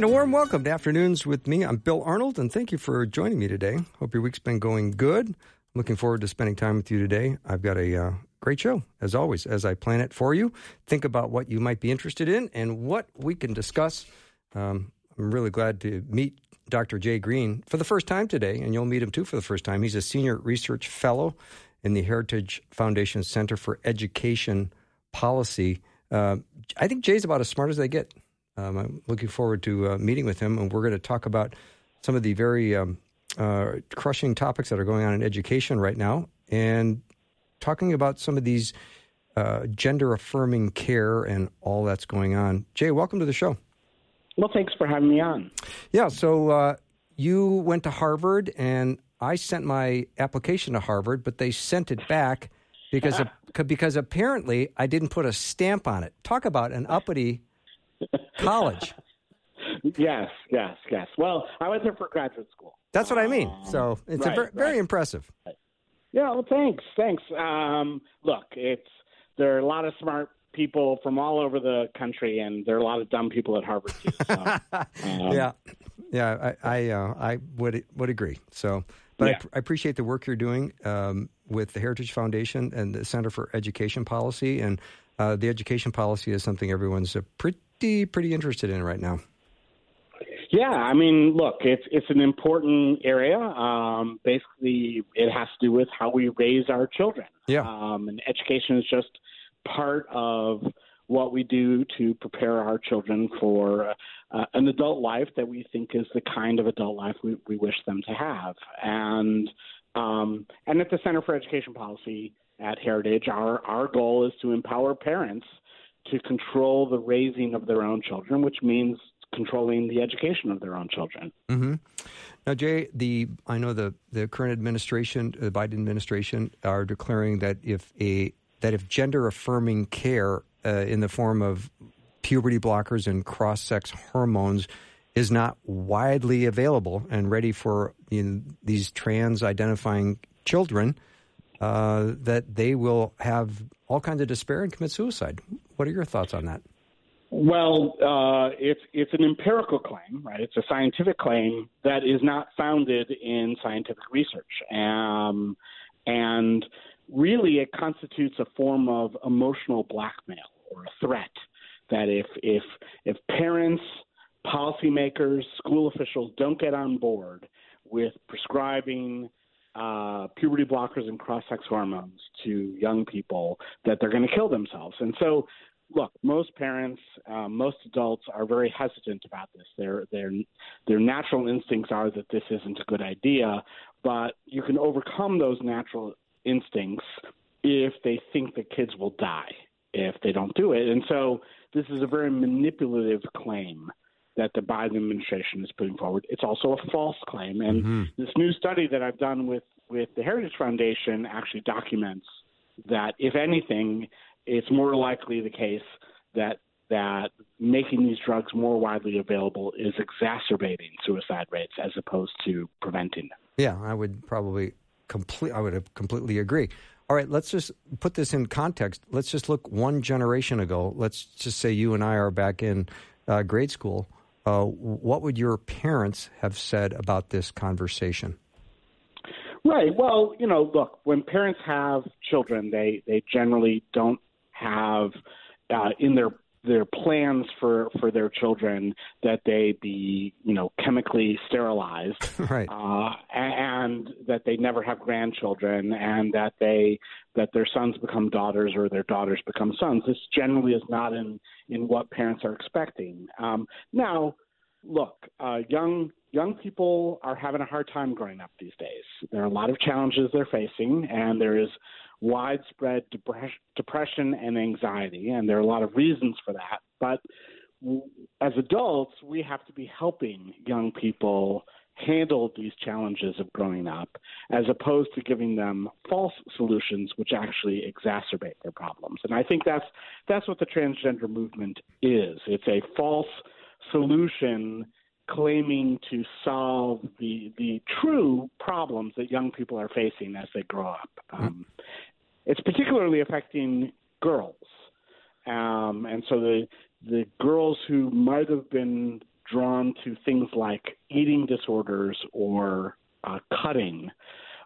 And a warm welcome to Afternoons with me. I'm Bill Arnold, and thank you for joining me today. Hope your week's been going good. Looking forward to spending time with you today. I've got a uh, great show, as always, as I plan it for you. Think about what you might be interested in and what we can discuss. Um, I'm really glad to meet Dr. Jay Green for the first time today, and you'll meet him too for the first time. He's a senior research fellow in the Heritage Foundation Center for Education Policy. Uh, I think Jay's about as smart as they get. Um, I'm looking forward to uh, meeting with him, and we're going to talk about some of the very um, uh, crushing topics that are going on in education right now, and talking about some of these uh, gender affirming care and all that's going on. Jay, welcome to the show. Well, thanks for having me on. Yeah, so uh, you went to Harvard, and I sent my application to Harvard, but they sent it back because because apparently I didn't put a stamp on it. Talk about an uppity college. yes, yes, yes. Well, I went there for graduate school. That's what I mean. So it's right, ver- right. very impressive. Yeah, well, thanks, thanks. Um, look, it's there are a lot of smart people from all over the country, and there are a lot of dumb people at Harvard too. So, um, yeah, yeah, I I, uh, I would would agree. So, but I, I appreciate the work you're doing um, with the Heritage Foundation and the Center for Education Policy, and uh, the education policy is something everyone's uh, pretty pretty interested in right now. Yeah, I mean, look, it's it's an important area. Um, basically, it has to do with how we raise our children. Yeah. Um, and education is just part of what we do to prepare our children for uh, an adult life that we think is the kind of adult life we, we wish them to have. And um, and at the Center for Education Policy at Heritage, our our goal is to empower parents to control the raising of their own children, which means controlling the education of their own children. hmm Now, Jay, the I know the the current administration, the Biden administration, are declaring that if a that if gender affirming care uh, in the form of puberty blockers and cross sex hormones is not widely available and ready for these trans identifying children, uh, that they will have all kinds of despair and commit suicide. What are your thoughts on that? Well, uh, it's it's an empirical claim, right? It's a scientific claim that is not founded in scientific research, um, and really it constitutes a form of emotional blackmail or a threat. That if if if parents, policymakers, school officials don't get on board with prescribing uh, puberty blockers and cross-sex hormones to young people, that they're going to kill themselves. And so look, most parents, uh, most adults are very hesitant about this. Their their their natural instincts are that this isn't a good idea, but you can overcome those natural instincts if they think the kids will die if they don't do it. And so this is a very manipulative claim that the Biden administration is putting forward. It's also a false claim, and this new study that I've done with with the Heritage Foundation actually documents that, if anything, it's more likely the case that that making these drugs more widely available is exacerbating suicide rates as opposed to preventing them. Yeah, I would probably complete. I would completely agree. All right, let's just put this in context. Let's just look one generation ago. Let's just say you and I are back in uh, grade school. Uh, what would your parents have said about this conversation? Right. Well, you know, look, when parents have children, they they generally don't have uh, in their their plans for for their children that they be you know chemically sterilized right. uh, and that they never have grandchildren and that they that their sons become daughters or their daughters become sons this generally is not in in what parents are expecting um, now look uh, young young people are having a hard time growing up these days there are a lot of challenges they're facing and there is widespread depression, depression and anxiety, and there are a lot of reasons for that. But as adults, we have to be helping young people handle these challenges of growing up as opposed to giving them false solutions which actually exacerbate their problems. And I think that's that's what the transgender movement is. It's a false solution claiming to solve the the true problems that young people are facing as they grow up. Um, it's particularly affecting girls, um, and so the the girls who might have been drawn to things like eating disorders or uh, cutting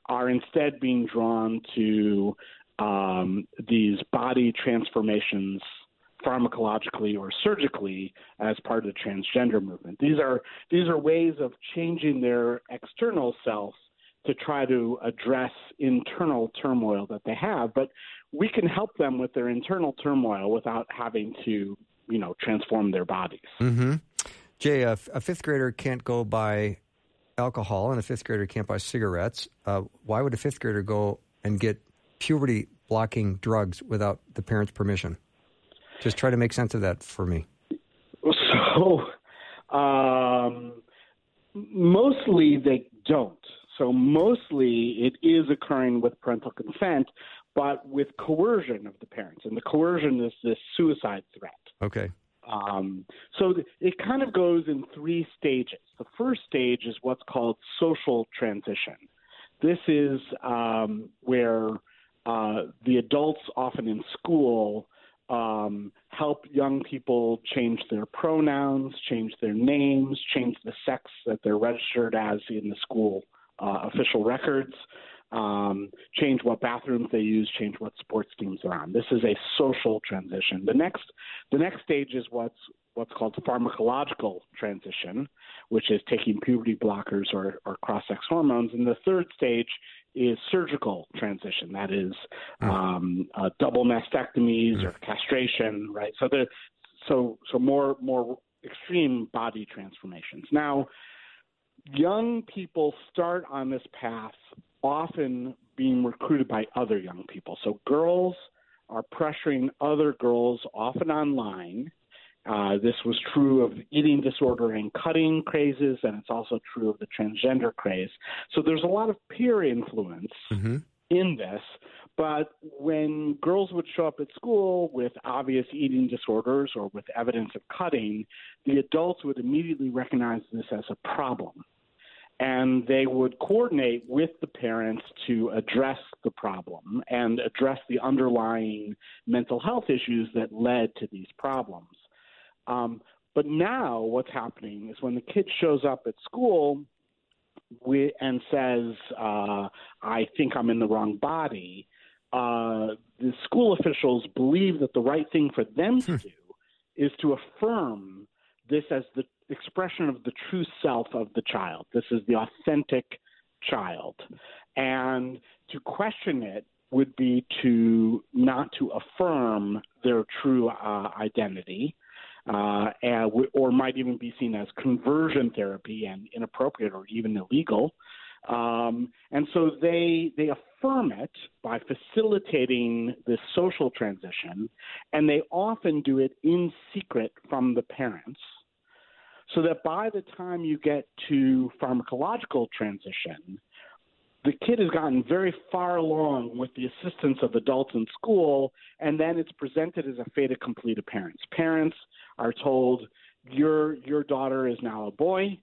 are instead being drawn to um, these body transformations pharmacologically or surgically as part of the transgender movement. These are these are ways of changing their external self to try to address internal turmoil that they have, but we can help them with their internal turmoil without having to, you know, transform their bodies. Mm-hmm. Jay, a, fifth grader can't go buy alcohol, and a fifth grader can't buy cigarettes. Uh, why would a fifth grader go and get puberty blocking drugs without the parents' permission? Just try to make sense of that for me. So, um, mostly they don't. So, mostly it is occurring with parental consent, but with coercion of the parents. And the coercion is this suicide threat. Okay. Um, so th- it kind of goes in three stages. The first stage is what's called social transition. This is um, where uh, the adults, often in school, um, help young people change their pronouns, change their names, change the sex that they're registered as in the school uh, official records, um, change what bathrooms they use, change what sports teams they're on. This is a social transition. The next, the next stage is what's what's called pharmacological transition, which is taking puberty blockers or, or cross-sex hormones. And the third stage is surgical transition. That is hmm. um, uh, double mastectomies or castration, right? So the so so more more extreme body transformations. Now, young people start on this path often being recruited by other young people. So girls are pressuring other girls, often online, uh, this was true of eating disorder and cutting crazes, and it's also true of the transgender craze. So there's a lot of peer influence mm-hmm. in this. But when girls would show up at school with obvious eating disorders or with evidence of cutting, the adults would immediately recognize this as a problem. And they would coordinate with the parents to address the problem and address the underlying mental health issues that led to these problems. Um, but now what's happening is when the kid shows up at school we, and says, uh, I think I'm in the wrong body, uh, the school officials believe that the right thing for them to hmm. do is to affirm this as the expression of the true self of the child. This is the authentic child. And to question it would be to not to affirm their true uh, identity uh, and, or might even be seen as conversion therapy and inappropriate or even illegal. Um, and so they they affirm it by facilitating this social transition, and they often do it in secret from the parents, so that by the time you get to pharmacological transition, the kid has gotten very far along with the assistance of adults in school, and then it's presented as a fait accompli to parents. Parents are told, "Your your daughter is now a boy.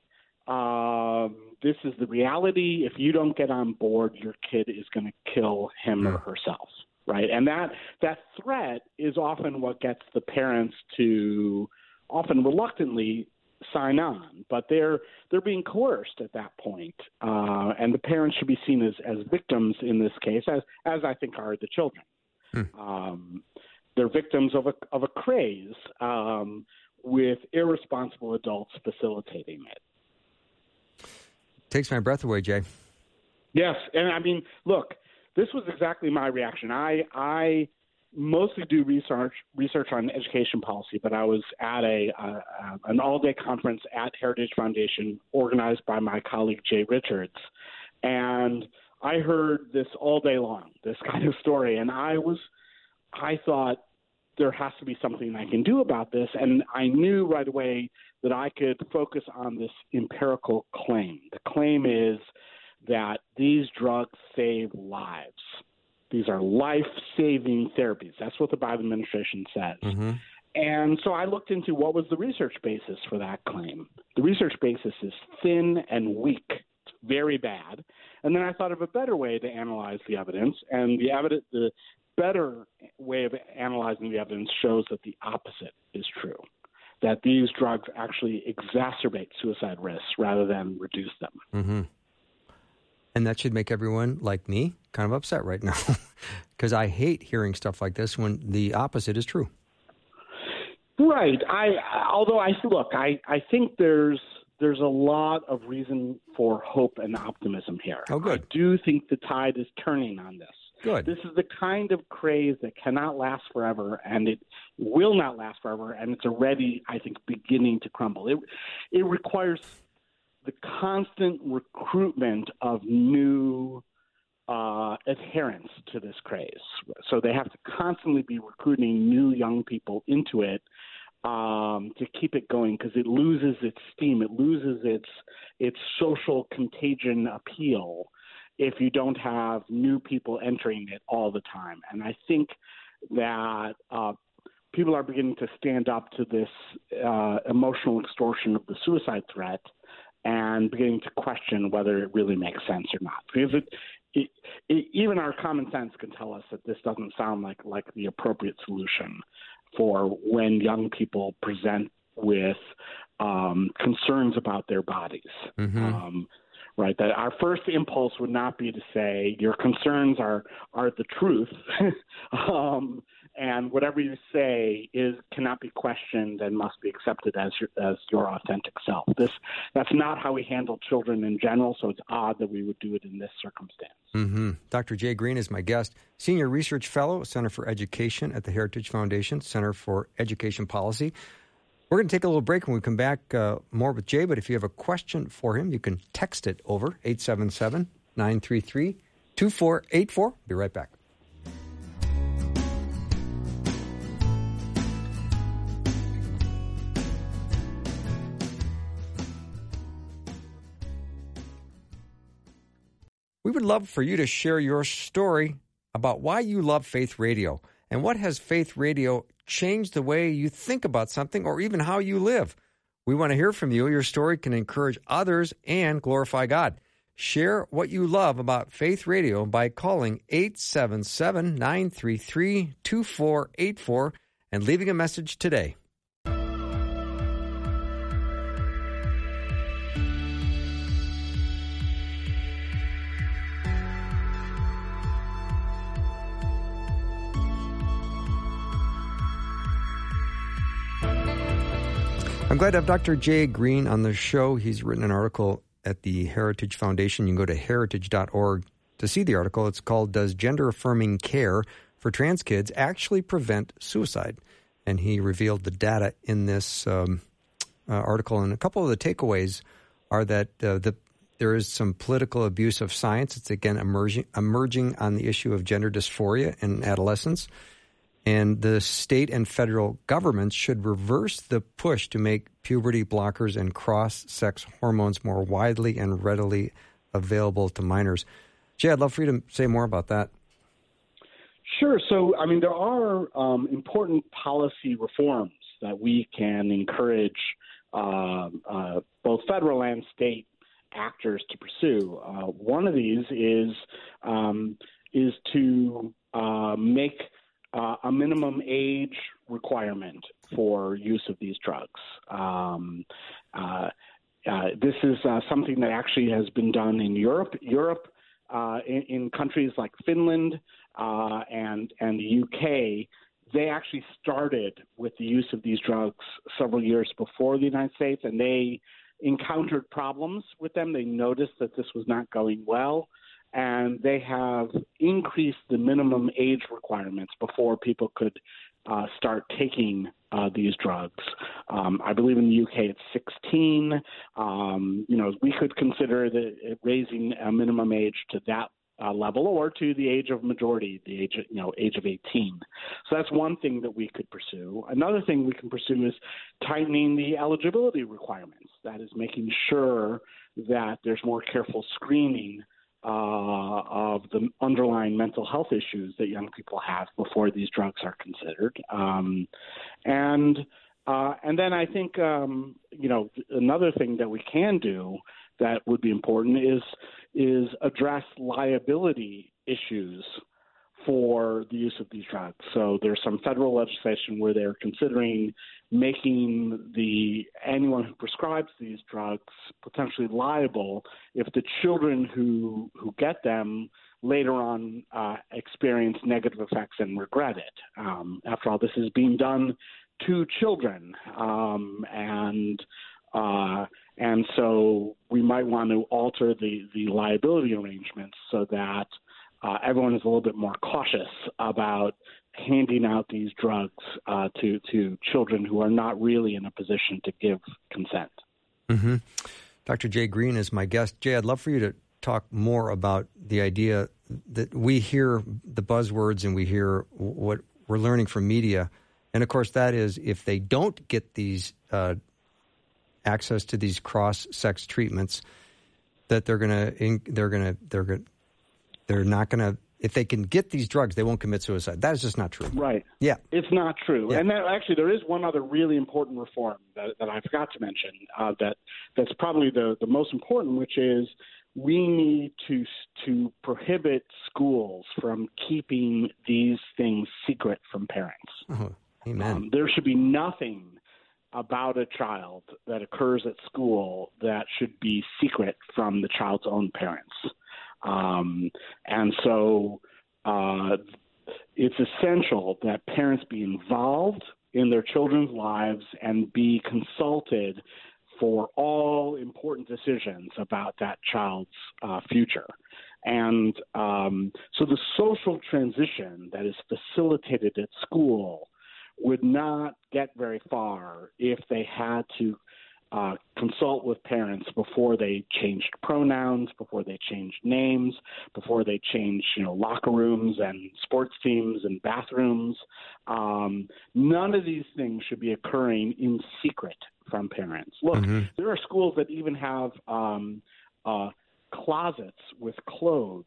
Um, this is the reality. If you don't get on board, your kid is going to kill him or herself." Right, and that that threat is often what gets the parents to often reluctantly sign on, but they're they're being coerced at that point, uh, and the parents should be seen as as victims in this case, as as I think are the children. Hmm. Um, they're victims of a of a craze um, with irresponsible adults facilitating it. Takes my breath away, Jay. Yes, and I mean, look, this was exactly my reaction. I I mostly do research research on education policy, but I was at a uh, an all day conference at Heritage Foundation organized by my colleague Jay Richards, and I heard this all day long, this kind of story, and I was I thought there has to be something I can do about this. And I knew right away that I could focus on this empirical claim. The claim is that these drugs save lives. These are life saving therapies. That's what the Biden administration says. Mm-hmm. And so I looked into what was the research basis for that claim. The research basis is thin and weak. It's very bad. And then I thought of a better way to analyze the evidence, and the evidence, the better way of analyzing the evidence shows that the opposite is true. That these drugs actually exacerbate suicide risks rather than reduce them. Mm-hmm. And that should make everyone like me kind of upset right now because I hate hearing stuff like this when the opposite is true. Right. I although I look, I I think there's there's a lot of reason for hope and optimism here. Oh, good. I do think the tide is turning on this. Good. This is the kind of craze that cannot last forever, and it will not last forever, and it's already, I think, beginning to crumble. It it requires the constant recruitment of new uh, adherents to this craze. So they have to constantly be recruiting new young people into it um, to keep it going because it loses its steam, it loses its its social contagion appeal if you don't have new people entering it all the time. And I think that uh, people are beginning to stand up to this uh, emotional extortion of the suicide threat and beginning to question whether it really makes sense or not. Because it, it, it, even our common sense can tell us that this doesn't sound like like the appropriate solution for when young people present with um, concerns about their bodies. Mm-hmm. Um, right that our first impulse would not be to say your concerns are are the truth um, and whatever you say is cannot be questioned and must be accepted as your, as your authentic self. This that's not how we handle children in general, so it's odd that we would do it in this circumstance. Mm-hmm. Dr. Jay Green is my guest, senior research fellow, Center for Education at the Heritage Foundation, Center for Education Policy. We're going to take a little break when we come back uh, more with Jay, but if you have a question for him, you can text it over 877 933 2484. Be right back. We would love for you to share your story about why you love Faith Radio and what has Faith Radio changed the way you think about something or even how you live. We want to hear from you. Your story can encourage others and glorify God. Share what you love about Faith Radio by calling 877 933 2484 and leaving a message today. I'm glad to have Dr. Jay Green on the show. He's written an article at the Heritage Foundation. You can go to heritage.org to see the article. It's called Does Gender Affirming Care for Trans Kids Actually Prevent Suicide? And he revealed the data in this um, uh, article. And a couple of the takeaways are that uh, the there is some political abuse of science. It's again emerging emerging on the issue of gender dysphoria in adolescence. And the state and federal governments should reverse the push to make puberty blockers and cross sex hormones more widely and readily available to minors. Jay, I'd love for you to say more about that. Sure. So, I mean, there are um, important policy reforms that we can encourage uh, uh, both federal and state actors to pursue. Uh, one of these is um, is to uh, make uh, a minimum age requirement for use of these drugs. Um, uh, uh, this is uh, something that actually has been done in Europe. Europe, uh, in, in, countries like Finland uh, and and the UK, they actually started with the use of these drugs several years before the United States, and they encountered problems with them. They noticed that this was not going well and they have increased the minimum age requirements before people could uh, start taking uh, these drugs. Um, I believe in the UK it's 16. Um, you know, we could consider the, raising a minimum age to that uh, level or to the age of majority, the age you know age of 18. So that's one thing that we could pursue. Another thing we can pursue is tightening the eligibility requirements. That is making sure that there's more careful screening uh, of the underlying mental health issues that young people have before these drugs are considered. Um, and uh, and then I think um, you know another thing that we can do that would be important is is address liability issues for the use of these drugs. So there's some federal legislation where they're considering making the anyone who prescribes these drugs potentially liable if the children who who get them later on uh, experience negative effects and regret it. Um, after all, this is being done to children, um, and uh, and so we might want to alter the, the liability arrangements so that uh, everyone is a little bit more cautious about handing out these drugs uh, to, to children who are not really in a position to give consent. Mm-hmm. Dr. Jay Green is my guest. Jay, I'd love for you to talk more about the idea that we hear the buzzwords and we hear what we're learning from media. And of course, that is if they don't get these uh, access to these cross-sex treatments that they're going to they're going to they're going they're not going to if they can get these drugs they won't commit suicide that is just not true right yeah it's not true yeah. and that, actually there is one other really important reform that, that i forgot to mention uh, that that's probably the, the most important which is we need to to prohibit schools from keeping these things secret from parents. Oh, amen. Um, there should be nothing about a child that occurs at school that should be secret from the child's own parents. Um, and so uh, it's essential that parents be involved in their children's lives and be consulted for all important decisions about that child's uh, future. And um, so the social transition that is facilitated at school would not get very far if they had to uh, consult with parents before they changed pronouns, before they changed names, before they changed, you know, locker rooms and sports teams and bathrooms. Um, none of these things should be occurring in secret from parents. Look, mm-hmm. there are schools that even have um, uh, closets with clothes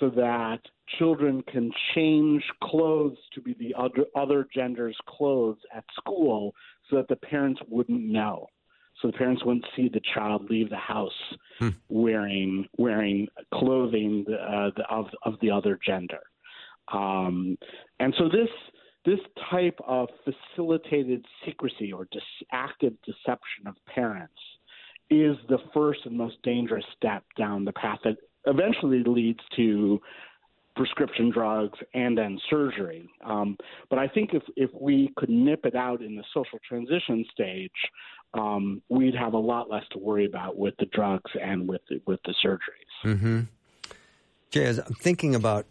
so that children can change clothes to be the other, other gender's clothes at school so that the parents wouldn't know. So the parents wouldn't see the child leave the house hmm. wearing wearing clothing uh, the, of of the other gender, um, and so this this type of facilitated secrecy or dis- active deception of parents is the first and most dangerous step down the path that eventually leads to prescription drugs and then surgery. Um, but I think if, if we could nip it out in the social transition stage, um, we'd have a lot less to worry about with the drugs and with the, with the surgeries. Mm-hmm. Jay, as I'm thinking about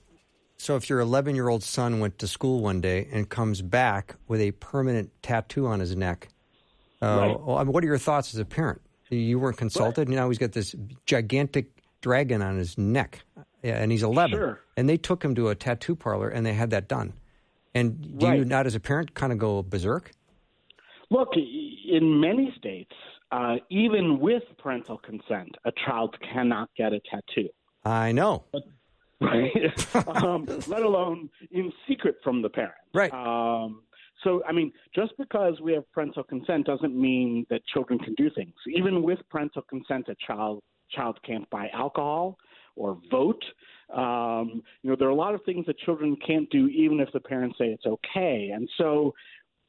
so if your 11 year old son went to school one day and comes back with a permanent tattoo on his neck, uh, right. well, I mean, what are your thoughts as a parent? You weren't consulted. Right. Now he's got this gigantic dragon on his neck, and he's 11. Sure. And they took him to a tattoo parlor and they had that done. And do right. you not, as a parent, kind of go berserk? Look, in many states, uh, even with parental consent, a child cannot get a tattoo. I know. right? um, let alone in secret from the parent. Right. Um, so, I mean, just because we have parental consent doesn't mean that children can do things. Even with parental consent, a child child can't buy alcohol or vote. Um, you know, there are a lot of things that children can't do, even if the parents say it's okay. And so,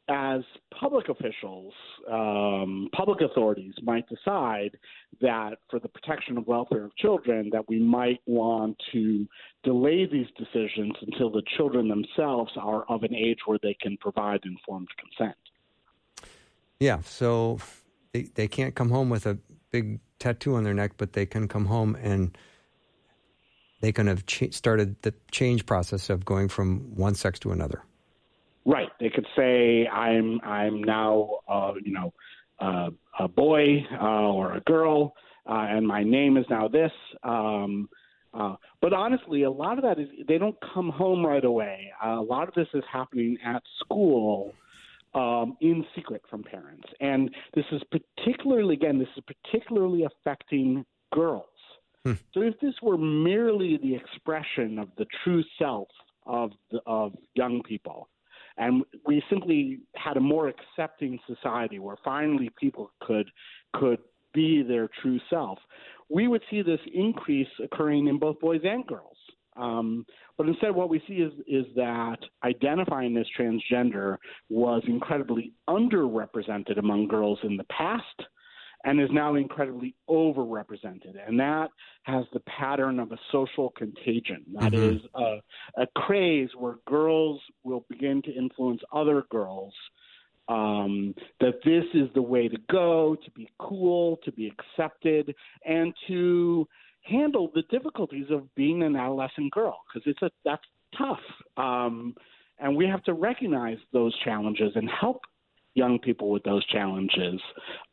as public officials, um, public authorities might decide that for the protection of welfare of children, that we might want to delay these decisions until the children themselves are of an age where they can provide informed consent. Yeah, so they, they can't come home with a big tattoo on their neck, but they can come home and they kind of ch- started the change process of going from one sex to another. Right. They could say, "I'm I'm now uh, you know uh, a boy uh, or a girl, uh, and my name is now this." Um, Uh, but honestly, a lot of that is they don't come home right away. A lot of this is happening at school um, in secret from parents, and this is particularly again this is particularly affecting girls. Hmm. So if this were merely the expression of the true self of the, of young people, and we simply had a more accepting society where finally people could could be their true self, we would see this increase occurring in both boys and girls. Um, but instead, what we see is is that identifying as transgender was incredibly underrepresented among girls in the past, and is now incredibly overrepresented. And that has the pattern of a social contagion. That mm-hmm. is a, a craze where girls will begin to influence other girls um, that this is the way to go, to be cool, to be accepted, and to handle the difficulties of being an adolescent girl because it's a that's tough. Um, and we have to recognize those challenges and help young people with those challenges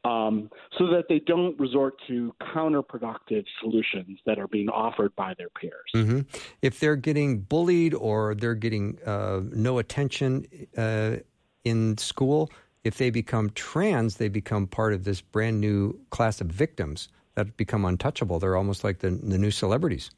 um, so that they don't resort to counterproductive solutions that are being offered by their peers. Mm-hmm. If they're getting bullied or they're getting uh, no attention uh, in school, if they become trans, they become part of this brand new class of victims that become untouchable. They're almost like the, the new celebrities.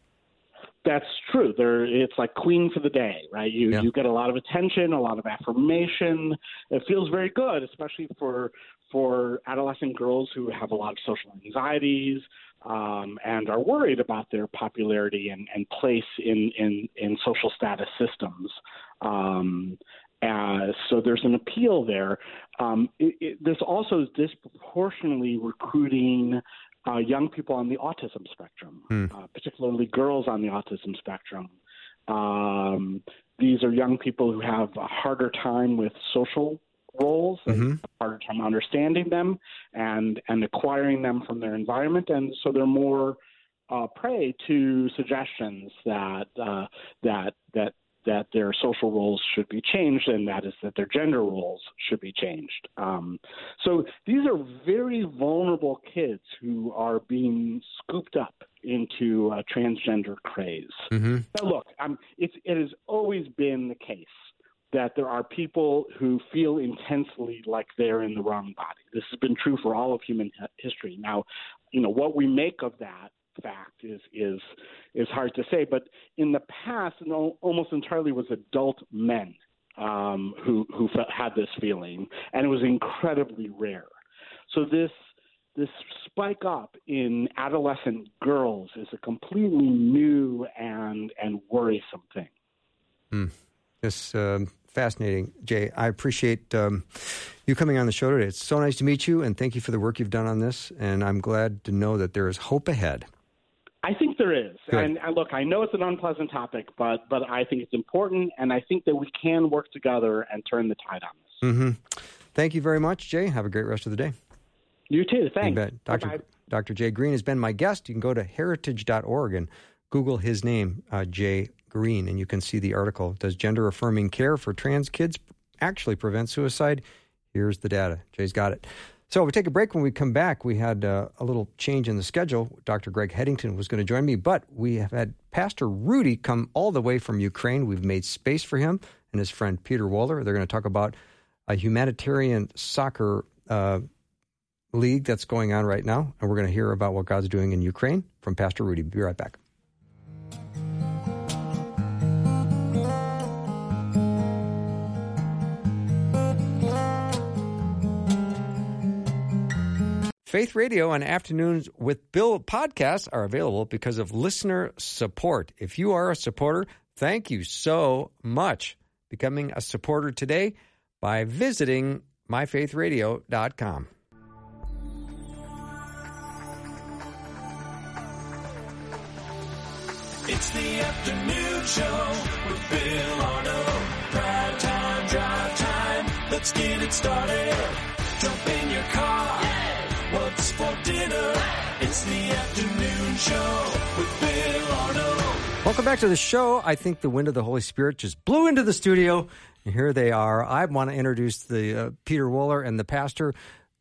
That's true. They're, it's like queen for the day, right? You yeah. you get a lot of attention, a lot of affirmation. It feels very good, especially for for adolescent girls who have a lot of social anxieties um, and are worried about their popularity and, and place in, in in social status systems. Um, uh, so there's an appeal there. Um, it, it, this also is disproportionately recruiting uh, young people on the autism spectrum, hmm. uh, particularly girls on the autism spectrum. Um, these are young people who have a harder time with social roles, mm-hmm. a harder time understanding them, and and acquiring them from their environment, and so they're more uh, prey to suggestions that uh, that that that their social roles should be changed, and that is that their gender roles should be changed. Um, so these are very vulnerable kids who are being scooped up into a transgender craze. Mm-hmm. Now, look, um, it has always been the case that there are people who feel intensely like they're in the wrong body. This has been true for all of human history. Now, you know what we make of that fact is is is hard to say. But in the past, almost entirely was adult men um, who who had this feeling, and it was incredibly rare. So this this spike up in adolescent girls is a completely new and and worrisome thing. Mm. It's um, fascinating, Jay. I appreciate um, you coming on the show today. It's so nice to meet you, and thank you for the work you've done on this. And I'm glad to know that there is hope ahead. I think there is, and, and, look, I know it's an unpleasant topic, but but I think it's important, and I think that we can work together and turn the tide on this. Mm-hmm. Thank you very much, Jay. Have a great rest of the day. You too. Thanks. You Dr. Bye-bye. Dr. Jay Green has been my guest. You can go to heritage.org and Google his name, uh, Jay Green, and you can see the article. Does gender affirming care for trans kids actually prevent suicide? Here's the data. Jay's got it. So we take a break. When we come back, we had uh, a little change in the schedule. Dr. Greg Headington was going to join me, but we have had Pastor Rudy come all the way from Ukraine. We've made space for him and his friend Peter Wohler. They're going to talk about a humanitarian soccer uh, league that's going on right now, and we're going to hear about what God's doing in Ukraine from Pastor Rudy. Be right back. Faith Radio and Afternoons with Bill podcasts are available because of listener support. If you are a supporter, thank you so much. Becoming a supporter today by visiting myfaithradio.com. It's the afternoon show with Bill Arnold. Prime time, drive time. Let's get it started. Jump in your car What's for dinner? It's the afternoon show with Bill Arnold. Welcome back to the show. I think the wind of the Holy Spirit just blew into the studio. And here they are. I want to introduce the uh, Peter Wohler and the pastor.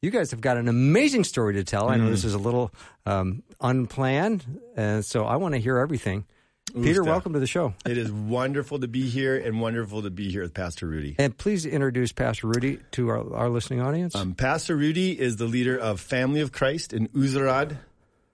you guys have got an amazing story to tell. I know Mm. this is a little um, unplanned, uh, so I want to hear everything. Peter, welcome to the show. It is wonderful to be here and wonderful to be here with Pastor Rudy. And please introduce Pastor Rudy to our, our listening audience. Um, Pastor Rudy is the leader of Family of Christ in Uzhhorod,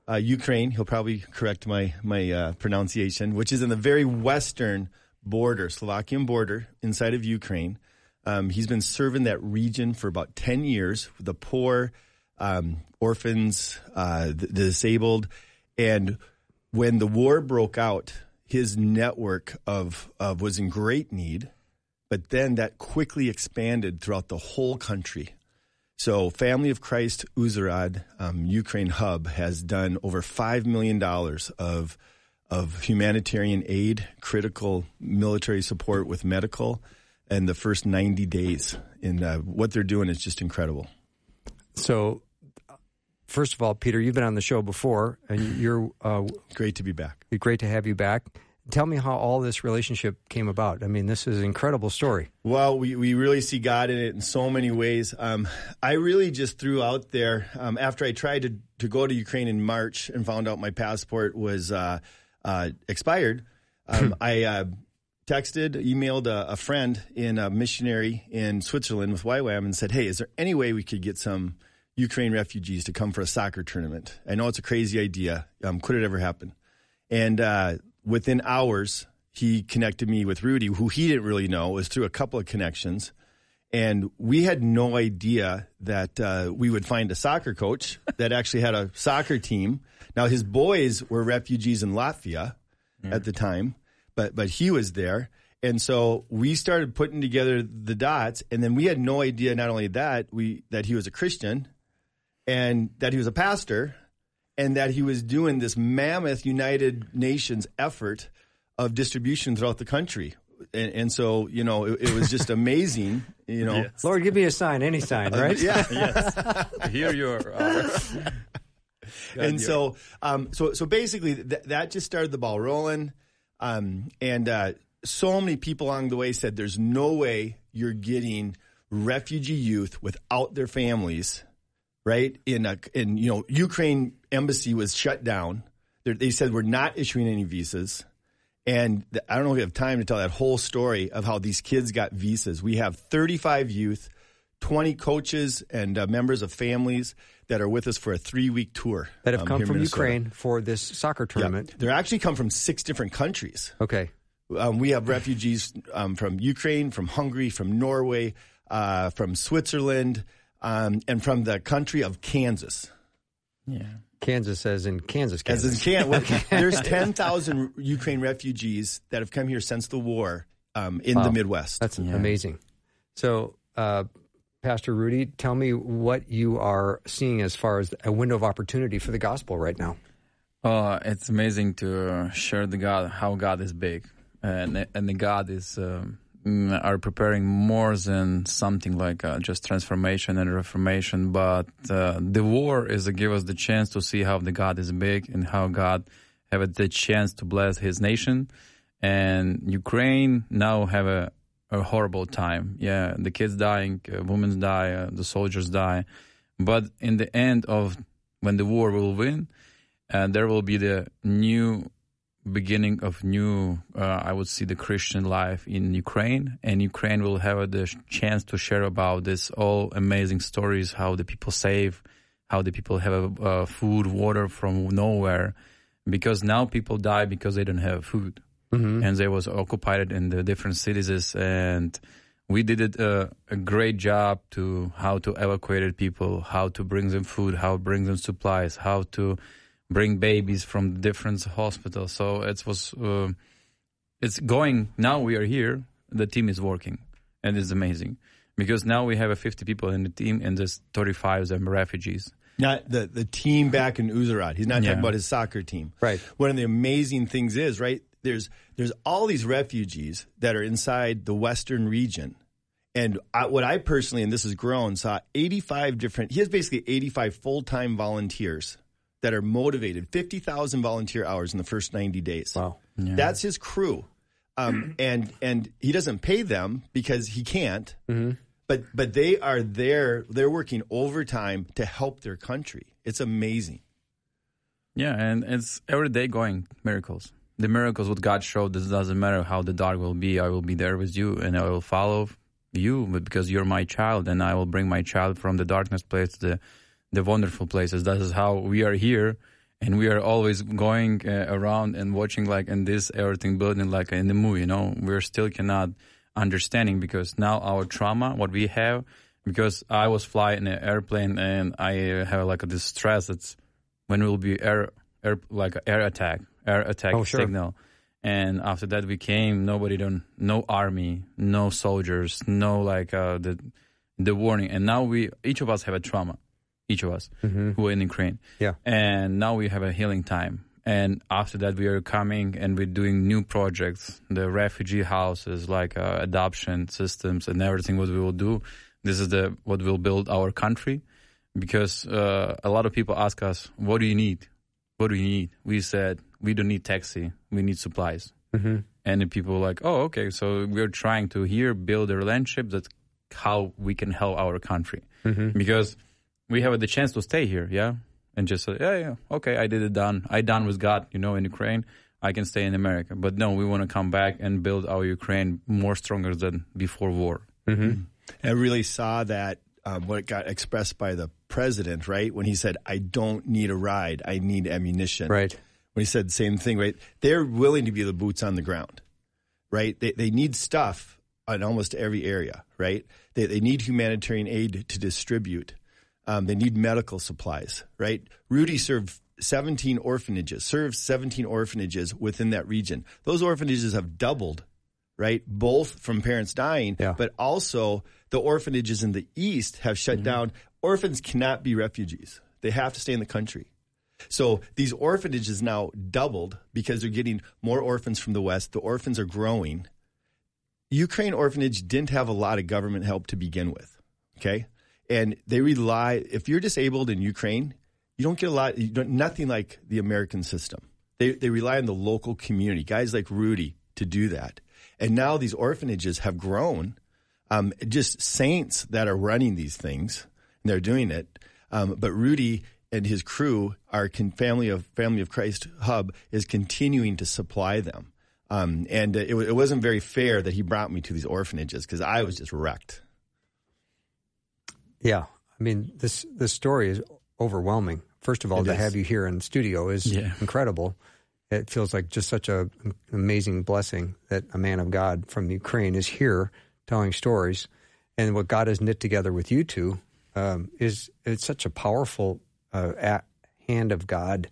uh, Ukraine. He'll probably correct my my uh, pronunciation, which is in the very western border, Slovakian border, inside of Ukraine. Um, he's been serving that region for about ten years, with the poor, um, orphans, uh, the disabled, and when the war broke out, his network of, of was in great need, but then that quickly expanded throughout the whole country. So, Family of Christ Uzhhorod, um, Ukraine hub, has done over five million dollars of of humanitarian aid, critical military support with medical, and the first ninety days. And uh, what they're doing is just incredible. so, first of all, Peter, you've been on the show before, and you're uh, Great to be back. great to have you back. Tell me how all this relationship came about. I mean, this is an incredible story. Well, we, we really see God in it in so many ways. Um, I really just threw out there um, after I tried to, to go to Ukraine in March and found out my passport was uh, uh, expired. Um, I uh, texted, emailed a, a friend in a missionary in Switzerland with YWAM and said, Hey, is there any way we could get some Ukraine refugees to come for a soccer tournament? I know it's a crazy idea. Um, could it ever happen? And uh, within hours, he connected me with Rudy, who he didn't really know. It was through a couple of connections. And we had no idea that uh, we would find a soccer coach that actually had a soccer team. Now, his boys were refugees in Latvia at the time, but, but he was there. And so we started putting together the dots. And then we had no idea, not only that, we, that he was a Christian and that he was a pastor and that he was doing this mammoth United Nations effort of distribution throughout the country. And, and so, you know, it, it was just amazing, you know. Lord, give me a sign, any sign, right? Yeah. Here you're. Uh, and so, um, so, so basically, th- that just started the ball rolling. Um, and uh, so many people along the way said, "There's no way you're getting refugee youth without their families." Right in a, in you know Ukraine embassy was shut down. They're, they said we're not issuing any visas. And th- I don't know if we have time to tell that whole story of how these kids got visas. We have 35 youth, 20 coaches, and uh, members of families that are with us for a three week tour That have um, come from Ukraine for this soccer Yeah. tournament. They're actually come from six different countries. Okay. Um, we have refugees um, from Ukraine, from Hungary, from Norway, uh, from Switzerland, um, and from the country of Kansas. yeah. Kansas says in Kansas, As Kansas. in can- well, there's 10,000 Ukraine refugees that have come here since the war um, in Wow. the Midwest. That's Yeah. amazing. So, uh, Pastor Rudy, tell me what you are seeing as far as a window of opportunity for the gospel right now. Uh, it's amazing to uh, share the God, how God is big, and and the God is um, are preparing more than something like uh, just transformation and reformation. But uh, the war is to give us the chance to see how the God is big and how God have the chance to bless His nation. And Ukraine now have a, a horrible time. Yeah, the kids dying, uh, women die, uh, the soldiers die. But in the end of when the war will win, and there will be the new beginning of new uh, i would see the christian life in ukraine and ukraine will have the chance to share about this all amazing stories how the people save how the people have uh, food water from nowhere because now people die because they don't have food. And they was occupied in the different cities and we did it, uh, a great job to how to evacuate people how to bring them food how to bring them supplies how to bring babies from different hospitals. So it was, uh, it's going. Now we are here. The team is working, and it's amazing because now we have a 50 people in the team, and there's 35 of them refugees. Not the, the team back in Uzhhorod. He's not Yeah. talking about his soccer team. Right. One of the amazing things is, right, there's there's all these refugees that are inside the western region. And I, what I personally, and this has grown, saw 85 different, he has basically 85 full time volunteers that are motivated, 50,000 volunteer hours in the first 90 days. Wow. That's his crew. Um, and and he doesn't pay them because he can't. but but they are there. They're working overtime to help their country. It's amazing. Yeah, and it's every day going miracles. The miracles what God showed. This doesn't matter how the dark will be. I will be there with you, and I will follow you because you're my child, and I will bring my child from the darkness place to the the wonderful places. That is how we are here, and we are always going uh, around and watching like in this everything building like in the movie. You know, we're still cannot understanding because now our trauma, what we have, because I was flying an airplane and I have like a distress. It's when will be air, air like air attack, air attack Oh, sure. signal. And after that, we came. Nobody don't, no army, no soldiers, no like uh, the the warning. And now we, each of us have a trauma, each of us who are in Ukraine. Yeah. And now we have a healing time. And after that, we are coming and we're doing new projects, the refugee houses, like uh, adoption systems and everything. What we will do, this is the what will build our country, because uh, a lot of people ask us, "What do you need? What do you need?" We said, "We don't need taxi. We need supplies." Mm-hmm. And the people were like, "Oh, okay." So we're trying to here build a relationship that how we can help our country Mm-hmm. because we have the chance to stay here, yeah, and just say, yeah, yeah, okay, I did it done. I done with God, you know, in Ukraine. I can stay in America, but no, we want to come back and build our Ukraine more stronger than before war. I really saw that um, what got expressed by the president, right? When he said, "I don't need a ride, I need ammunition." Right. When he said the same thing, right? They're willing to be the boots on the ground, right? They they need stuff in almost every area, right? They they need humanitarian aid to distribute. Um, they need medical supplies, right? Rudy served 17 orphanages, served 17 orphanages within that region. Those orphanages have doubled right? Both from parents dying, Yeah. but also the orphanages in the East have shut down. Orphans cannot be refugees, they have to stay in the country. So these orphanages now doubled because they're getting more orphans from the West. The orphans are growing. Ukraine orphanage didn't have a lot of government help to begin with. Okay. And they rely, if you're disabled in Ukraine, you don't get a lot, you don't, nothing like the American system. They, they rely on the local community, guys like Rudy to do that. And now these orphanages have grown, um, just saints that are running these things, and they're doing it. Um, but Rudy and his crew, our con- family of Family of Christ Hub, is continuing to supply them. Um, and it, it wasn't very fair that he brought me to these orphanages because I was just wrecked. Yeah. I mean, this this story is overwhelming. First of all, It to is. have you here in the studio is Yeah. incredible. It feels like just such a an amazing blessing that a man of God from Ukraine is here telling stories, and what God has knit together with you two um, is it's such a powerful uh, at hand of God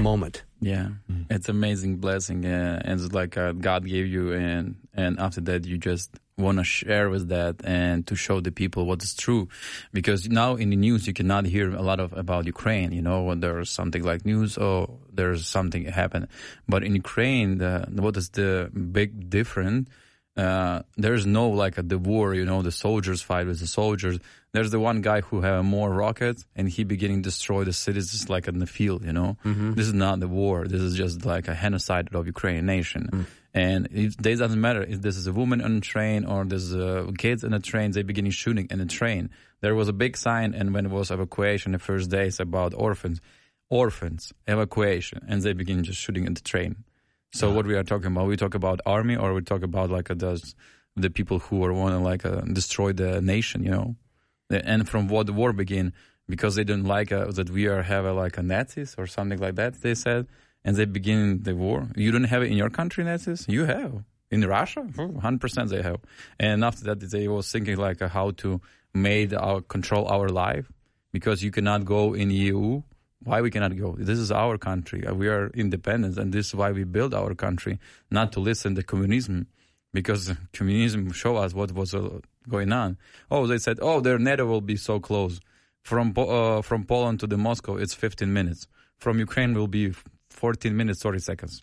moment. Yeah, it's amazing blessing, uh, and it's like uh, God gave you, and and after that you just want to share with that and to show the people what is true, because now in the news you cannot hear a lot of about Ukraine. You know when there's something like news or there's something happen, but in Ukraine, the, what is the big difference? Uh, there's no like a the war, you know, the soldiers fight with the soldiers. There's the one guy who have more rockets and he beginning destroy the cities just like in the field, you know. This is not the war. This is just like a genocide of Ukrainian nation. And it, it doesn't matter if this is a woman on a train or there's uh, kids in a train. They beginning shooting in a train. There was a big sign, and when it was evacuation, the first days about orphans, orphans evacuation, and they begin just shooting in the train. So what we are talking about? We talk about army, or we talk about like uh, those the people who are want to like uh, destroy the nation, you know? And from what the war began, because they didn't like uh, that we are have a, like a Nazis or something like that. They said, and they begin the war. You don't have it in your country, Nazis. You have in Russia, hundred percent they have. And after that, they was thinking like uh, how to made our control our life because you cannot go in EU. Why we cannot go? This is our country. Uh, We are independent, and this is why we build our country, not to listen to communism, because communism show us what was uh, going on. Oh, they said, oh, their NATO will be so close. From uh, from Poland to the Moscow, it's 15 minutes. From Ukraine will be 14 minutes 30 seconds.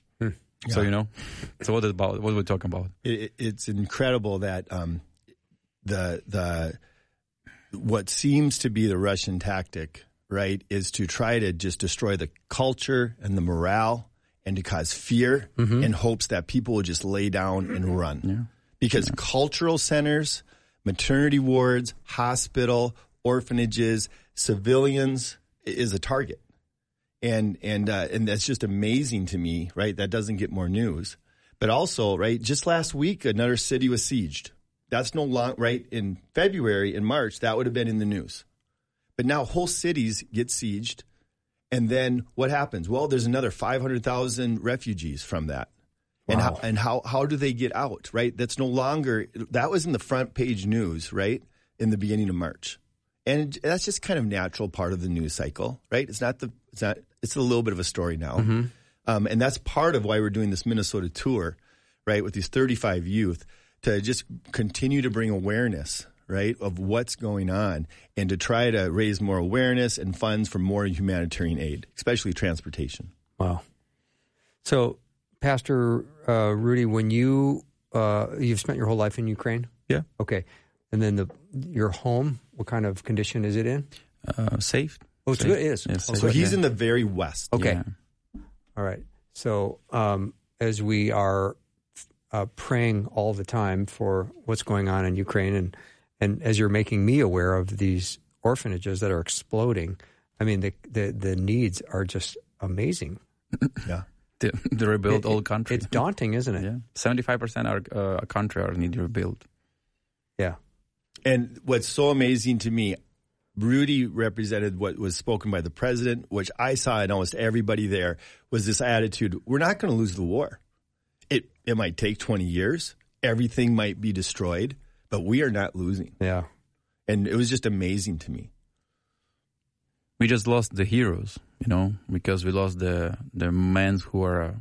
So you know, so what about what we're talking about? it, it- it's incredible that um, the the what seems to be the Russian tactic, right, is to try to just destroy the culture and the morale and to cause fear in hopes that people will just lay down and run. Because cultural centers maternity wards, hospital, orphanages, civilians is a target. And and uh, and that's just amazing to me, right? That doesn't get more news. But also, right, just last week another city was sieged. That's no long right in February and March that would have been in the news. But now whole cities get sieged and then what happens? Well, there's another 500,000 refugees from that. And Wow. how and how how do they get out? Right? That's no longer that was in the front page news, right? In the beginning of March, and that's just kind of natural part of the news cycle, right? It's not the it's not it's a little bit of a story now, um, and that's part of why we're doing this Minnesota tour, right? With these 35 youth to just continue to bring awareness, right, of what's going on, and to try to raise more awareness and funds for more humanitarian aid, especially transportation. Wow. So, Pastor uh, Rudy, when you uh, you've spent your whole life in Ukraine, Yeah. okay, and then the your home, what kind of condition is it in? Uh, safe. Oh, it's It is. Yes, Oh, So good. he's in the very west. Okay. Yeah. All right. So, um, as we are uh, praying all the time for what's going on in Ukraine, and and as you're making me aware of these orphanages that are exploding, I mean the the, the needs are just amazing. Yeah. To, to rebuild It- all it- country. It's daunting, isn't it? yeah, seventy-five percent of our uh, country are need to rebuild. Yeah. And what's so amazing to me, Rudy represented what was spoken by the president, which I saw in almost everybody there, was this attitude: we're not going to lose the war. It it might take twenty years, everything might be destroyed, but we are not losing. Yeah. And it was just amazing to me. we just lost the heroes, you know, because we lost the the men who are uh,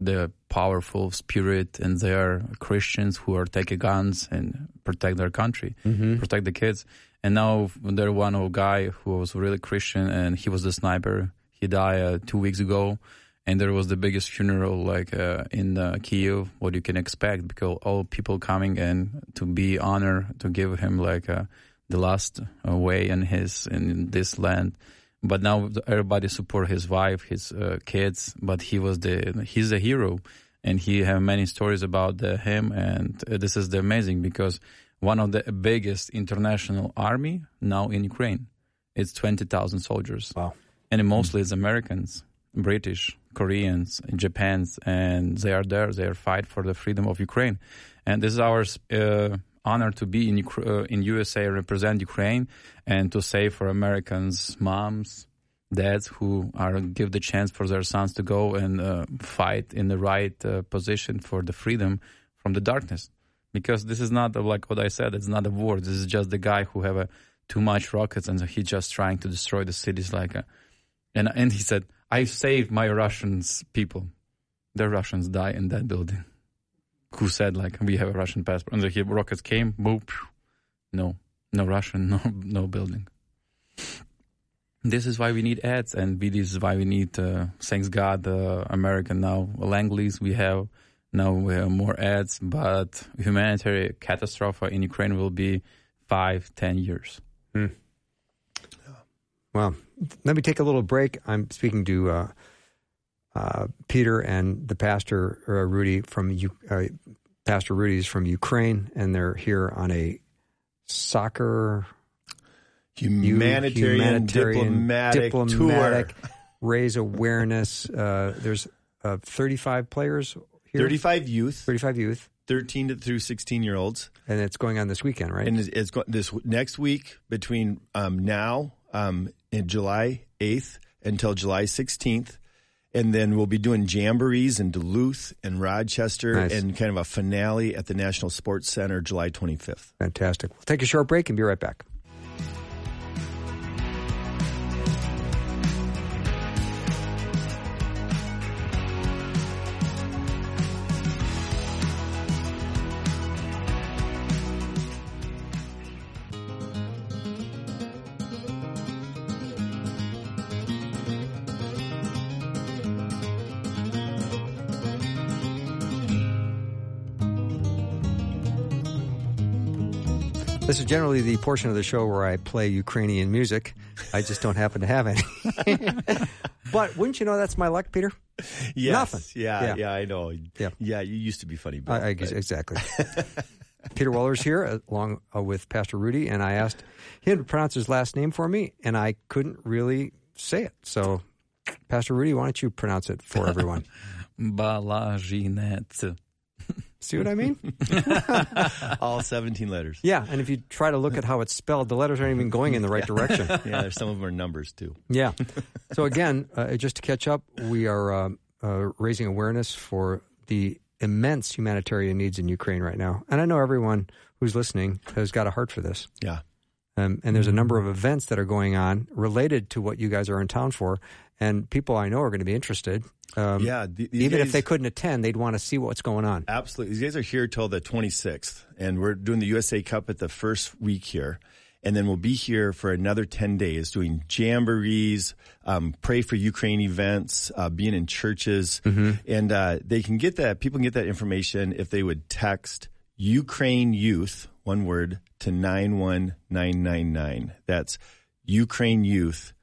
the powerful spirit and they are Christians who are taking guns and protect their country, protect the kids. And now there one old guy who was really Christian and he was the sniper. He died uh, two weeks ago. And there was the biggest funeral like uh, in uh, Kiev, what you can expect, because all people coming and to be honored to give him like uh, the last uh, way in his in this land but now everybody support his wife, his uh, kids. But he was the he's a hero, and he have many stories about the, him. And uh, this is the amazing because one of the biggest international army now in Ukraine. It's twenty thousand soldiers. Wow. and mostly it's Americans, British, Koreans, Japans, and they are there. They are fight for the freedom of Ukraine, and this is our uh, honor to be in uh, in USA, represent Ukraine, and to say for Americans, moms, dads who are give the chance for their sons to go and uh, fight in the right uh, position for the freedom from the darkness, because this is not uh, like what I said. It's not a war. This is just the guy who have a too much rockets and he's just trying to destroy the cities like a and and he said, "I saved my Russians people. The Russians die in that building." Who said like we have a Russian passport? And the rockets came, boom, no, no Russian, no no building. This is why we need ads, and this is why we need, uh, thanks God, uh, American now lend-lease we have now we have more ads, but humanitarian catastrophe in Ukraine will be five, ten years. Well, let me take a little break. I'm speaking to uh, uh, Peter and the pastor uh, Rudy from U- uh, Pastor Rudy's from Ukraine, and they're here on a soccer Humanitarian, humanitarian diplomatic, diplomatic tour. raise awareness. Uh, there's uh, 35 players here, 35 youth, 35 youth, 13 to through 16 year olds. and it's going on this weekend, right? And it's, it's go- this next week between um, now um, in July 8th until July 16th. And then we'll be doing jamborees in Duluth and Rochester Nice. and kind of a finale at the National Sports Center July 25th. Fantastic. We'll take a short break and be right back. This is generally the portion of the show where I play Ukrainian music. I just don't happen to have any. but wouldn't you know that's my luck, Peter? Yes. Nothing. Yeah, Yeah. yeah, I know. Yeah. Yeah, you used to be funny, Bill. I, I, but- exactly. Peter Wohler's here along uh, with Pastor Rudy, and I asked him to pronounce his last name for me, and I couldn't really say it. So, Pastor Rudy, why don't you pronounce it for everyone? Balajinet. See what I mean? All 17 letters. Yeah, and if you try to look at how it's spelled, the letters aren't even going in the right direction. Yeah, there's some of them are numbers too. Yeah. So again, uh, just to catch up, we are uh, uh, raising awareness for the immense humanitarian needs in Ukraine right now, and I know everyone who's listening has got a heart for this. Yeah. Um, and there's a number of events that are going on related to what you guys are in town for, and people I know are going to be interested. Um, Yeah, th- these even if they couldn't attend, they'd want to see what's going on. Absolutely. These guys are here till the 26th, and we're doing the USA Cup at the first week here. And then we'll be here for another 10 days doing jamborees, um, pray for Ukraine events, uh, being in churches. And uh, they can get that, people can get that information if they would text Ukraine Youth, one word, to 91999. That's Ukraine Youth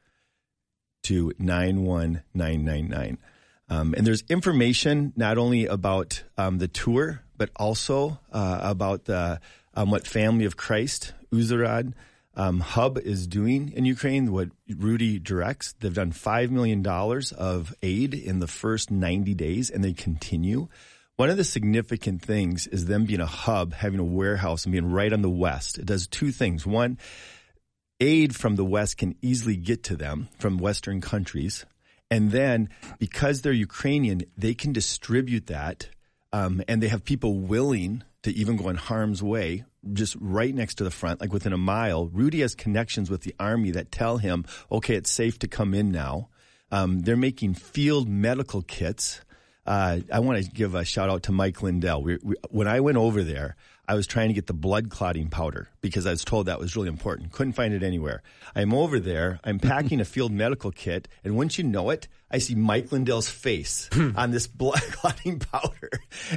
to 91999. Um, and there's information not only about um, the tour, but also uh, about the, um, what Family of Christ, Uzhhorod, um, Hub is doing in Ukraine, what Rudy directs. They've done $5 million of aid in the first 90 days, and they continue. One of the significant things is them being a hub, having a warehouse, and being right on the west. It does two things. One, aid from the West can easily get to them from Western countries. And then because they're Ukrainian, they can distribute that. Um, and they have people willing to even go in harm's way, just right next to the front, like within a mile. Rudy has connections with the army that tell him, okay, it's safe to come in now. Um, they're making field medical kits. Uh, I want to give a shout out to Mike Lindell. We, we, when I went over there, I was trying to get the blood clotting powder because I was told that was really important. Couldn't find it anywhere. I'm over there. I'm packing a field medical kit, and once you know it, I see Mike Lindell's face on this blood clotting powder,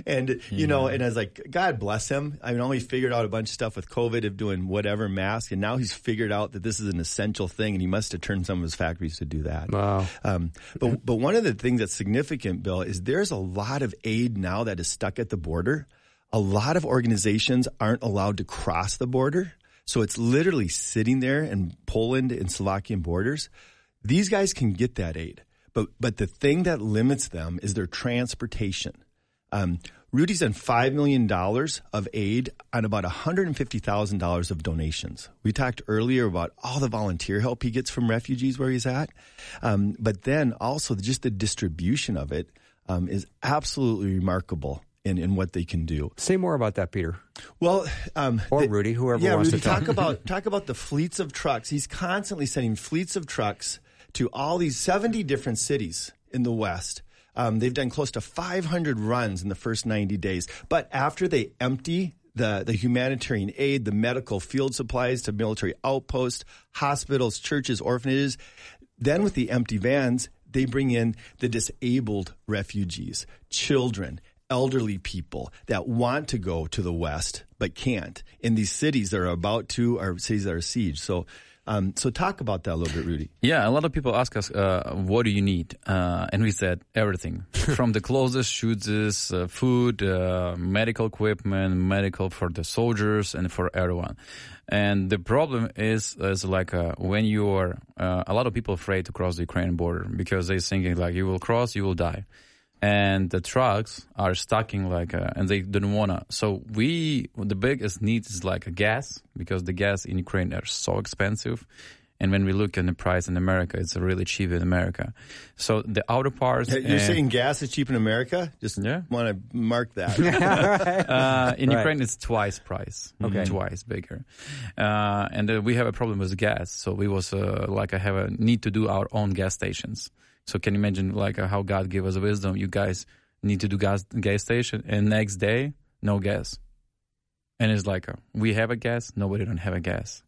and you know, and I was like, God bless him. I know he figured out a bunch of stuff with COVID of doing whatever mask, and now he's figured out that this is an essential thing, and he must have turned some of his factories to do that. Wow. Um, but but one of the things that's significant, Bill, is there's a lot of aid now that is stuck at the border. A lot of organizations aren't allowed to cross the border, so it's literally sitting there in Poland and Slovakian borders. These guys can get that aid, but but the thing that limits them is their transportation. Um, Rudy's done $5 million of aid on about $150,000 of donations. We talked earlier about all the volunteer help he gets from refugees where he's at. Um, but then also just the distribution of it um, is absolutely remarkable in, in what they can do. Say more about that, Peter. Well, um, Or the- Rudy, whoever yeah, wants Rudy, to talk. talk about talk about the fleets of trucks. He's constantly sending fleets of trucks to all these seventy different cities in the West. Um, they've done close to 500 runs in the first 90 days. But after they empty the, the humanitarian aid, the medical field supplies to military outposts, hospitals, churches, orphanages, then with the empty vans, they bring in the disabled refugees, children, elderly people that want to go to the West but can't in these cities that are about to, or cities that are sieged. So, um, so talk about that a little bit, Rudy. Yeah, a lot of people ask us, uh, what do you need? Uh, and we said everything from the clothes, shoes, uh, food, uh, medical equipment, medical for the soldiers and for everyone. And the problem is, is like uh, when you are, uh, a lot of people afraid to cross the Ukrainian border because they're thinking like you will cross, you will die. And the trucks are stocking like, uh, and they don't wanna. So we, the biggest need is like a gas because the gas in Ukraine are so expensive. And when we look at the price in America, it's really cheap in America. So the outer parts. You're and- saying gas is cheap in America? Just Yeah. want to mark that. uh, in Right. Ukraine, it's twice price, Okay. twice bigger, uh, and uh, we have a problem with gas. So we was uh, like I have a need to do our own gas stations. So can you imagine like uh, how God gave us wisdom? You guys need to do gas gas station, and next day no gas, and it's like uh, we have a gas, nobody don't have a gas,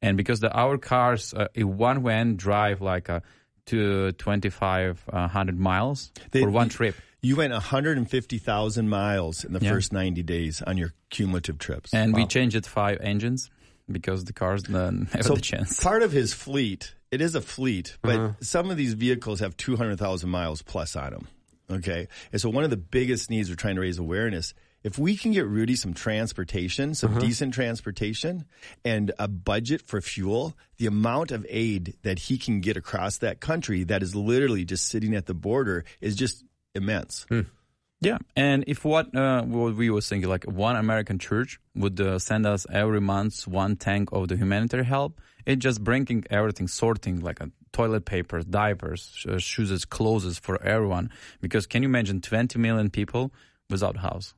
and because the our cars, uh, if one van drive like uh, to twenty five hundred miles They- for one trip. You went 150,000 miles in the Yeah. first 90 days on your cumulative trips. And we changed five engines because the cars don't have So the chance. part of his fleet, it is a fleet, but some of these vehicles have 200,000 miles plus on them. Okay. And so one of the biggest needs we're trying to raise awareness if we can get Rudy some transportation, some Uh-huh. decent transportation, and a budget for fuel, the amount of aid that he can get across that country that is literally just sitting at the border is just immense. Yeah, and if what uh, what we was thinking, like one American church would uh, send us every month one tank of the humanitarian help, it just bringing everything, sorting like a toilet papers, diapers, shoes, clothes for everyone. Because can you imagine 20 million people without house?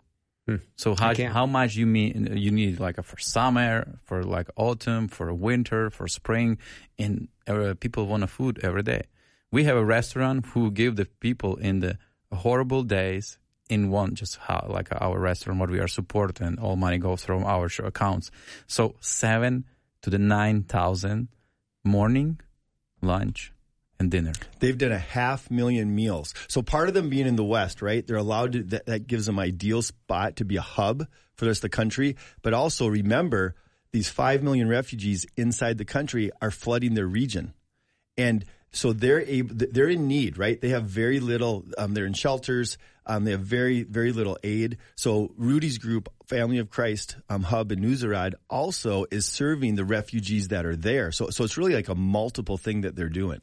So how how much you mean you need like for summer, for like autumn, for winter, for spring, and uh, people want a food every day. We have a restaurant who give the people in the horrible days in one just how like our restaurant what we are supporting all money goes from our accounts so seven to the nine thousand morning lunch and dinner They've done a half million meals. So part of them being in the West, right? They're allowed to, that, that gives them ideal spot to be a hub for the rest of the country. But also remember, these 5 million refugees inside the country are flooding their region. And so they're able, they're in need, right? They have very little, um, they're in shelters. Um, they have very, very little aid. So Rudy's group, Family of Christ um, Hub in Uzhhorod, also is serving the refugees that are there. So, so it's really like a multiple thing that they're doing.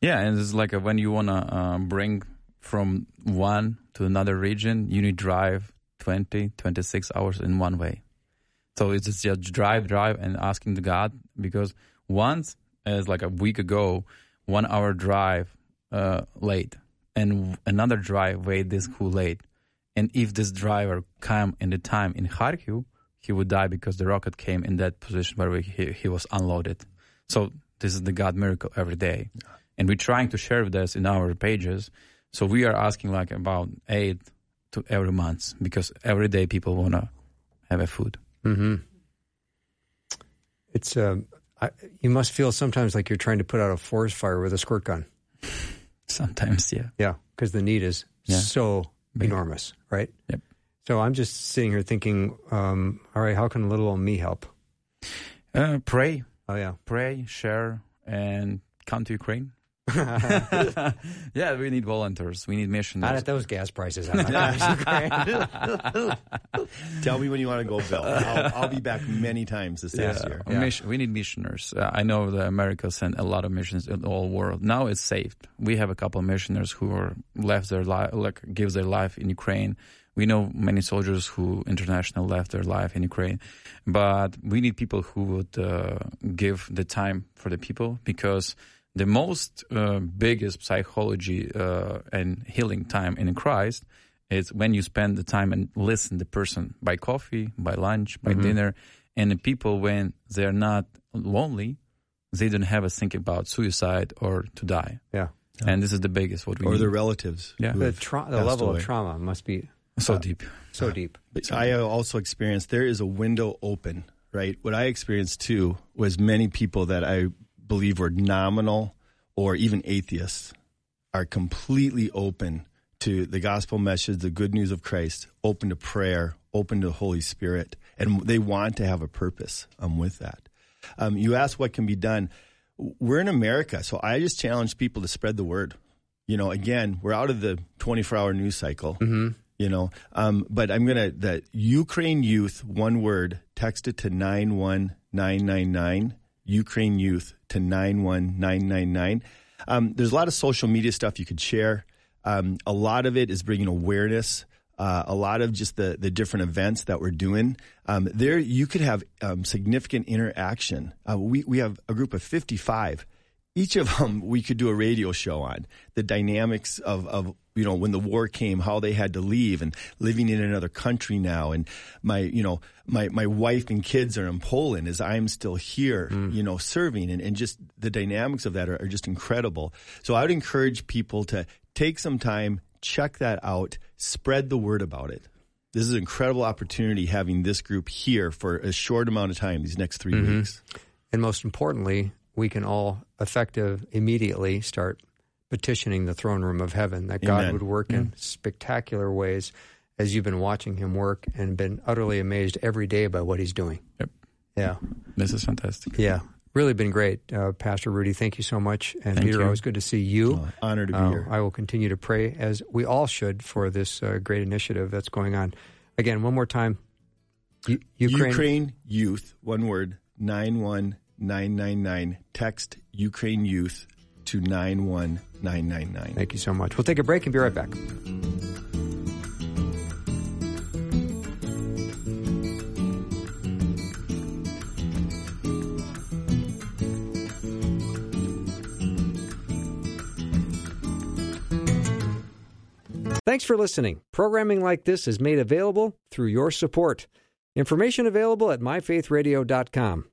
yeah and it's like a, when you want to um, bring from one to another region you need drive 20 26 hours in one way so it's just drive drive and asking the god because once as like a week ago one hour drive uh, late and another drive wait this who late. And if this driver come in the time in Kharkiv he would die because the rocket came in that position where we, he, he was unloaded. So this is the god miracle every day. And we're trying to share this in our pages. So we are asking like about aid to every month because every day people want to have a food. It's um, I, you must feel sometimes like you're trying to put out a forest fire with a squirt gun. sometimes yeah Yeah, because the need is Yeah. so enormous, right? Yep. So I'm just sitting here thinking, um, all right, how can little old me help? uh, pray Oh yeah, pray share and come to ukraine yeah we need volunteers we need not missionaries at those gas prices. I'm Tell me when you want to go, Bill. I'll, I'll be back many times this next year. Yeah. Mission, we need missioners. Uh, I know that America sent a lot of missions in the whole world. Now it's safe. We have a couple of missioners who are left their life, like gives their life in Ukraine. We know many soldiers who international left their life in Ukraine, but we need people who would uh, give the time for the people because the most uh, biggest psychology uh, and healing time in Christ is when you spend the time and listen the person by coffee, by lunch, by dinner, and the people when they're not lonely, they don't have a think about suicide or to die. yeah, And this is the biggest what we Or need. their relatives. Yeah. the tra- the level away. of trauma must be so deep. so deep. But I also experienced there is a window open, right? What I experienced too was many people that I believe were nominal or even atheists are completely open to the gospel message, the good news of Christ, open to prayer, open to the Holy Spirit, and they want to have a purpose um, with that. Um, you ask what can be done. We're in America, so I just challenge people to spread the word. You know, again, we're out of the 24 hour news cycle. You know, um, but I'm gonna the Ukraine youth one word text it to nine one nine nine nine Ukraine youth to nine one nine nine nine. Um, there's a lot of social media stuff you could share. Um, a lot of it is bringing awareness. Uh, a lot of just the the different events that we're doing. Um, there, you could have um, significant interaction. Uh, we we have a group of 55 each of them we could do a radio show on the dynamics of, of you know when the war came how they had to leave and living in another country now. And my you know my my wife and kids are in Poland as I'm still here mm. you know serving. And, and just the dynamics of that are, are just incredible. So I would encourage people to take some time check that out spread the word about it. This is an incredible opportunity having this group here for a short amount of time these next 3 mm-hmm. weeks. And most importantly, we can all effective immediately start petitioning the throne room of heaven that God Amen. would work in spectacular ways as you've been watching him work and been utterly amazed every day by what he's doing. Yep. Yeah. This is fantastic. Yeah. Really been great. Uh, Pastor Rudy, thank you so much. And Thank Peter, you. always good to see you. Uh, honor to be Uh, here I will continue to pray as we all should for this uh, great initiative that's going on. Again, one more time. U- Ukraine. Ukraine Youth, one word, 91999. Text Ukraine Youth to 91999. Thank you so much. We'll take a break and be right back. Thanks for listening. Programming like this is made available through your support. Information available at myfaithradio.com.